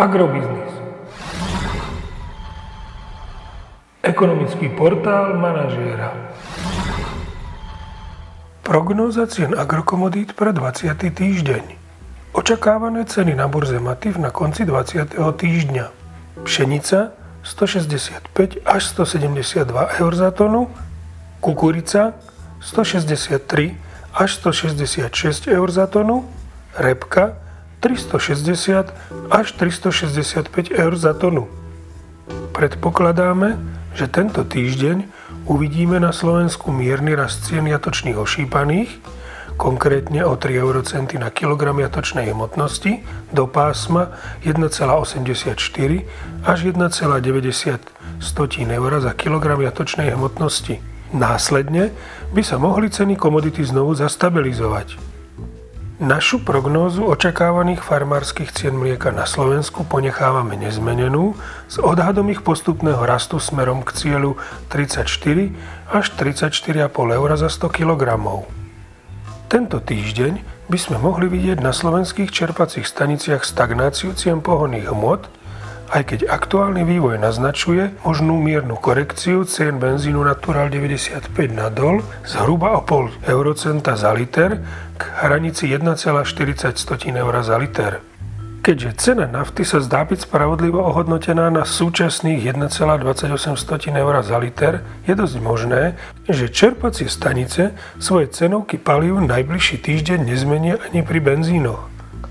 Agrobiznis. Ekonomický portál manažéra. Prognóza cien agrokomodít pre 20. týždeň. Očakávané ceny na burze Mativ na konci 20. týždňa. Pšenica 165 až 172 eur za tonu, kukurica 163 až 166 eur za tonu, repka 360 až 365 eur za tonu. Predpokladáme, že tento týždeň uvidíme na Slovensku mierny rast cien jatočných ošípaných, konkrétne o 3 eurocenty na kilogram jatočnej hmotnosti do pásma 1,84 až 1,90 eur za kilogram jatočnej hmotnosti. Následne by sa mohli ceny komodity znovu zastabilizovať. Našu prognózu očakávaných farmárskych cien mlieka na Slovensku ponechávame nezmenenú s odhadom ich postupného rastu smerom k cieľu 34 až 34,5 eur za 100 kg. Tento týždeň by sme mohli vidieť na slovenských čerpacích staniciach stagnáciu cien pohonných hmot aj keď aktuálny vývoj naznačuje možnú miernu korekciu cien benzínu Natural 95 nadol zhruba o pol eurocenta za liter k hranici 1,40 eur za liter. Keďže cena nafty sa zdá byť spravodlivo ohodnotená na súčasných 1,28 eur za liter, je dosť možné, že čerpacie stanice svoje cenovky palív najbližší týždeň nezmenia ani pri benzínoch.